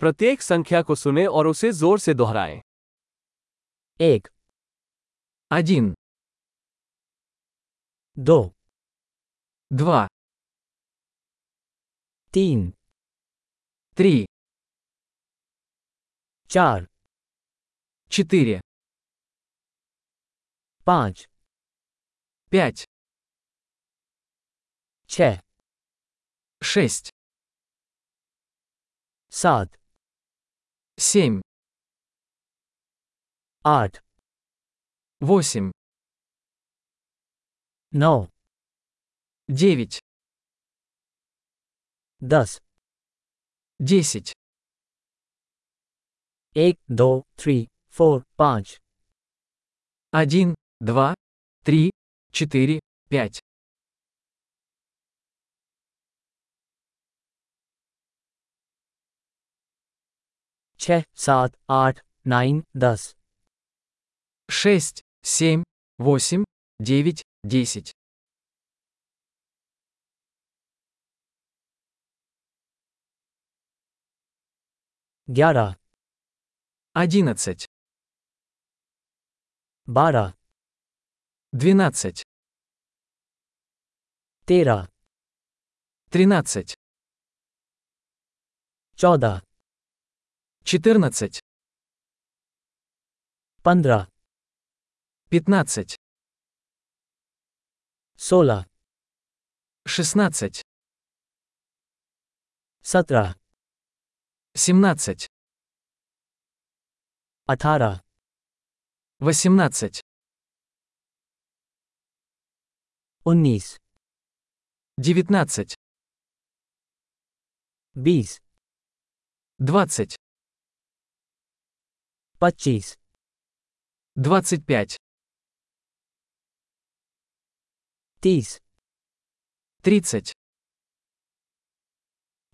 प्रत्येक संख्या को सुने और उसे जोर से दोहराएं एक Один, दो два, तीन три, चार четыре, पाँच пять, छः шесть, सात семь, आठ восемь, नौ девять, दस десять, एक दो थ्री फोर पाँच один, два, три, четыре, пять, छः सात आठ नाइन दस шесть семь восемь девять десять Гяра. Одиннадцать. Бара. Двенадцать. Тера. Тринадцать. Чода. 14, 15, 15, 16, 16, 17, 17, 18, 18, 19, 19, бис, 20, पच्चीस двадцать пять, तीस тридцать,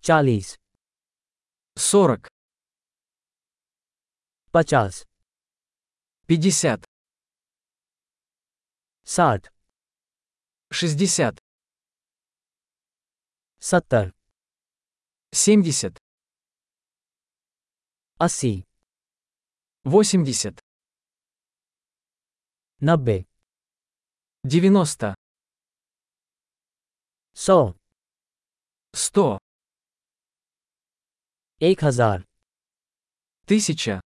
चालीस сорок, पचास пятьдесят, साठ шестьдесят, सत्तर семьдесят, अस्सी 80. 90. 90. 100. 100. 1000. 1000.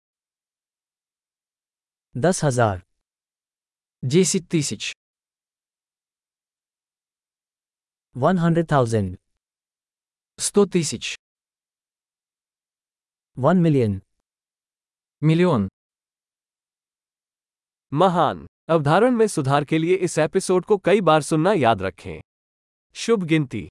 10000. 10 тысяч. 100,000. 100 тысяч. 1 миллион. मिलियन। महान। अवधारण में सुधार के लिए इस एपिसोड को कई बार सुनना याद रखें। शुभ गिनती।